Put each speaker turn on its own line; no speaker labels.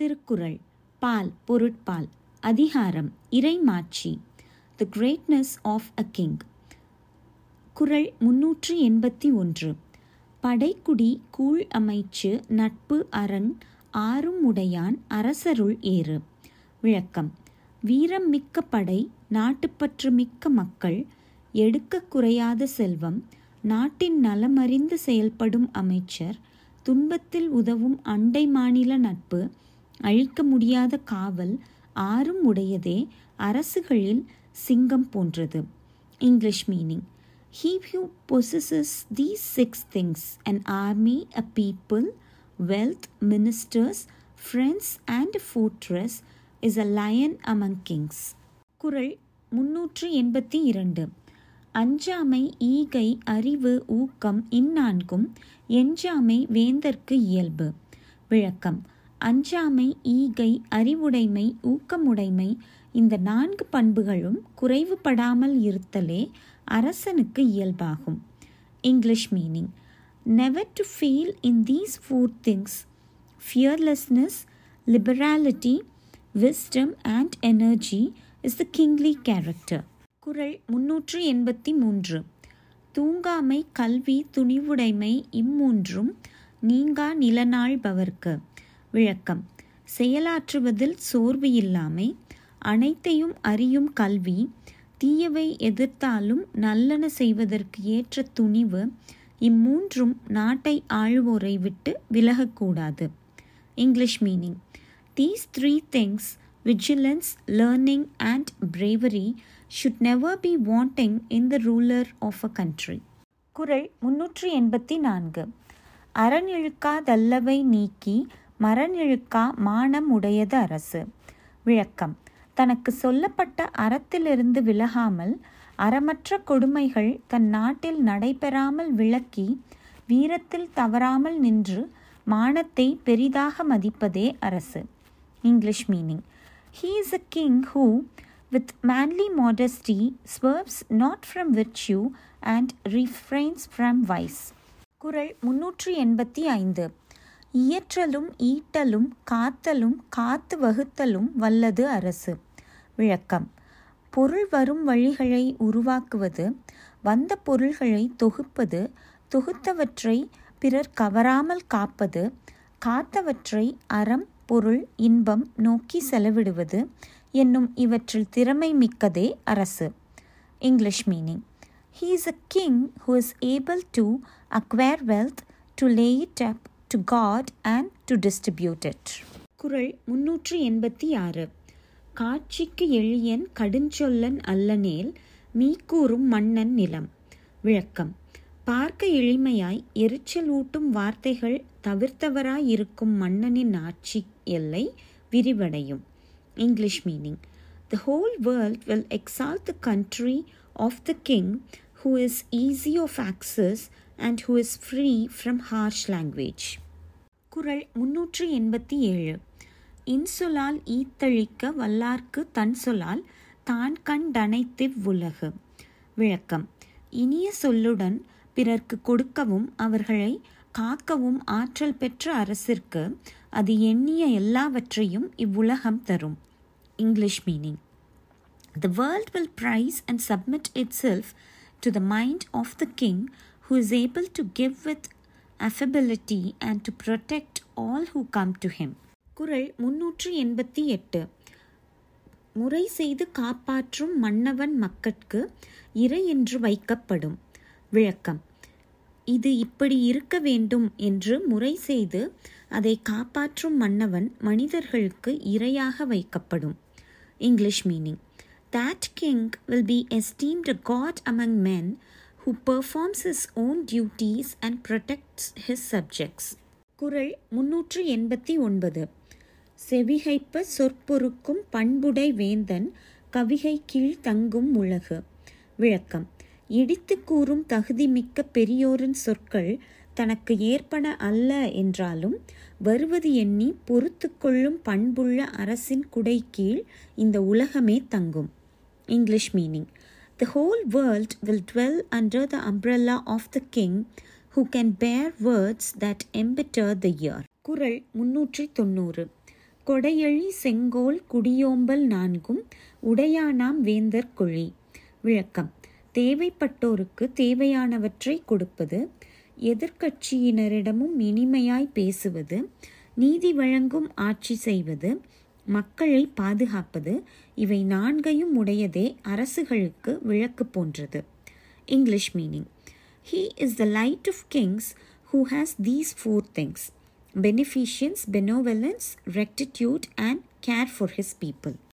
திருக்குறள் பால் பொருட்பால் அதிகாரம் இறைமாட்சி the greatness of a king குறள் முன்னூற்றி எண்பத்தி ஒன்று. படைக்குடி கூழ் அமைச்சு நட்பு அரண் ஆறும் உடையான் அரசருள் ஏறு. விளக்கம். வீரம் மிக்க படை நாட்டுப்பற்று மிக்க மக்கள் எடுக்க குறையாத செல்வம் நாட்டின் நலமறிந்து செயல்படும் அமைச்சர் துன்பத்தில் உதவும் அண்டை மாநில நட்பு அழிக்க முடியாத காவல் ஆறும் உடையதே அரசுகளில் சிங்கம் போன்றது. English meaning He who possesses these six things an army, a people, wealth, ministers, friends, and a fortress is a lion among kings. குறள் முன்னூற்று எண்பத்தி இரண்டு. அஞ்சாமை ஈகை அறிவு ஊக்கம் இந்நான்கும் எஞ்சாமை வேந்தற்கு இயல்பு. விளக்கம். அஞ்சாமை ஈகை அறிவுடைமை ஊக்கமுடைமை இந்த நான்கு பண்புகளும் குறைவுபடாமல் இருத்தலே அரசனுக்கு இயல்பாகும். English meaning never to feel in these four things fearlessness liberality wisdom and energy is the kingly character குரல் முன்னூற்று எண்பத்தி மூன்று. தூங்காமை கல்வி துணிவுடைமை இம்மூன்றும் நீங்கா நிலநாள்பவர்க்கு. விளக்கம். செயலாற்றுவதில் சோர்வு இல்லாமை அனைத்தையும் அறியும் கல்வி தீயவை எதிர்த்தாலும் நல்லன செய்வதற்கு ஏற்ற துணிவு இம்மூன்றும் நாட்டை ஆழ்வோரை விட்டு விலகக்கூடாது. English meaning. These three things vigilance learning and bravery should never be wanting in the ruler of a country குரல் முன்னூற்றி எண்பத்தி நான்கு. அறநிழுக்காதல்லவை நீக்கி மரநிழுக்கா மானம் உடையது அரசு. விளக்கம். தனக்கு சொல்லப்பட்ட அறத்திலிருந்து விலகாமல் அறமற்ற கொடுமைகள் தன் நாட்டில் நடைபெறாமல் விளக்கி வீரத்தில் தவறாமல் நின்று மானத்தை பெரிதாக மதிப்பதே அரசு. English meaning. He is a king who with manly modesty swerves not from virtue and refrains from vice குரல் முன்னூற்றி எண்பத்தி ஐந்து. இயற்றலும் ஈட்டலும் காத்தலும் காத்து வகுத்தலும் வல்லது அரசு. விளக்கம். பொருள் வரும் வழிகளை உருவாக்குவது வந்த பொருள்களை தொகுப்பது தொகுத்தவற்றை பிறர் கவராமல் காப்பது காத்தவற்றை அறம் பொருள் இன்பம் நோக்கி செலவிடுவது என்னும் இவற்றில் திறமை மிக்கதே அரசு. English meaning. He is a king who is able to acquire wealth to lay it up to guard and to distribute it குரல் முன்னூற்றி எண்பத்தி ஆறு. காட்சிக்கு எளியன் கடுஞ்சொல்லன் அல்லனேல் மீக்கூறும் மன்னன் நிலம். விளக்கம். பார்க்க எளிமையாய் எரிச்சல் ஊட்டும் வார்த்தைகள் தவிர்த்தவராய் இருக்கும் மன்னனின் ஆட்சி எல்லை விரிவடையும். English meaning the whole world will exalt the country of the king who is easy of access and who is free from harsh language குரல் முன்னூற்றி எண்பத்தி ஏழு. இன்சொலால் ஈத்தழிக்க வல்லார்க்கு தன் சொலால் தான் கண்டனைத்திவ் உலகு விளக்கம். இனிய சொல்லுடன் பிறர்க்கு கொடுக்கவும் அவர்களை காக்கவும் ஆற்றல் பெற்ற அரசிற்கு அது எண்ணிய எல்லாவற்றையும் இவ்வுலகம் தரும். English meaning. The world will praise and submit itself to the mind of the king who is able to give with affability and to protect all who come to him. குரல் முன்னூற்றி எண்பத்தி எட்டு. முறை செய்து காப்பாற்றும் மன்னவன் மக்கட்கு இறை என்று வைக்கப்படும். விளக்கம். இது இப்படி இருக்க வேண்டும் என்று முறை செய்து அதை காப்பாற்றும் மன்னவன் மனிதர்களுக்கு இரையாக வைக்கப்படும். English meaning. That king will be esteemed god among men who performs his own duties and protects his subjects. குரல் முன்னூற்று எண்பத்தி ஒன்பது. செவிகைப்ப சொற்பொருக்கும் பண்புடை வேந்தன் கவிகை கீழ் தங்கும் உலகு. விளக்கம். இடித்து கூறும் தகுதிமிக்க பெரியோரின் சொற்கள் தனக்கு ஏற்பன அல்ல என்றாலும் வருவது எண்ணி பொறுத்து கொள்ளும் பண்புள்ள அரசின் குடை கீழ் இந்த உலகமே தங்கும். English meaning. The whole world will dwell under the umbrella of the king who can bear words that embitter the year. குரல் முன்னூற்றி தொண்ணூறு கொடையழி செங்கோல் குடியோம்பல் நான்கும் உடையானாம் வேந்தர் குழி. விளக்கம். தேவைப்பட்டோருக்கு தேவையானவற்றை கொடுப்பது எதிர்க்கட்சியினரிடமும் இனிமையாய் பேசுவது நீதி வழங்கும் ஆட்சி செய்வது மக்களை பாதுகாப்பது இவை நான்கையும் உடையதே அரசுகளுக்கு விளக்கு போன்றது English meaning he is the light of kings who has these four things beneficence benevolence rectitude and care for his people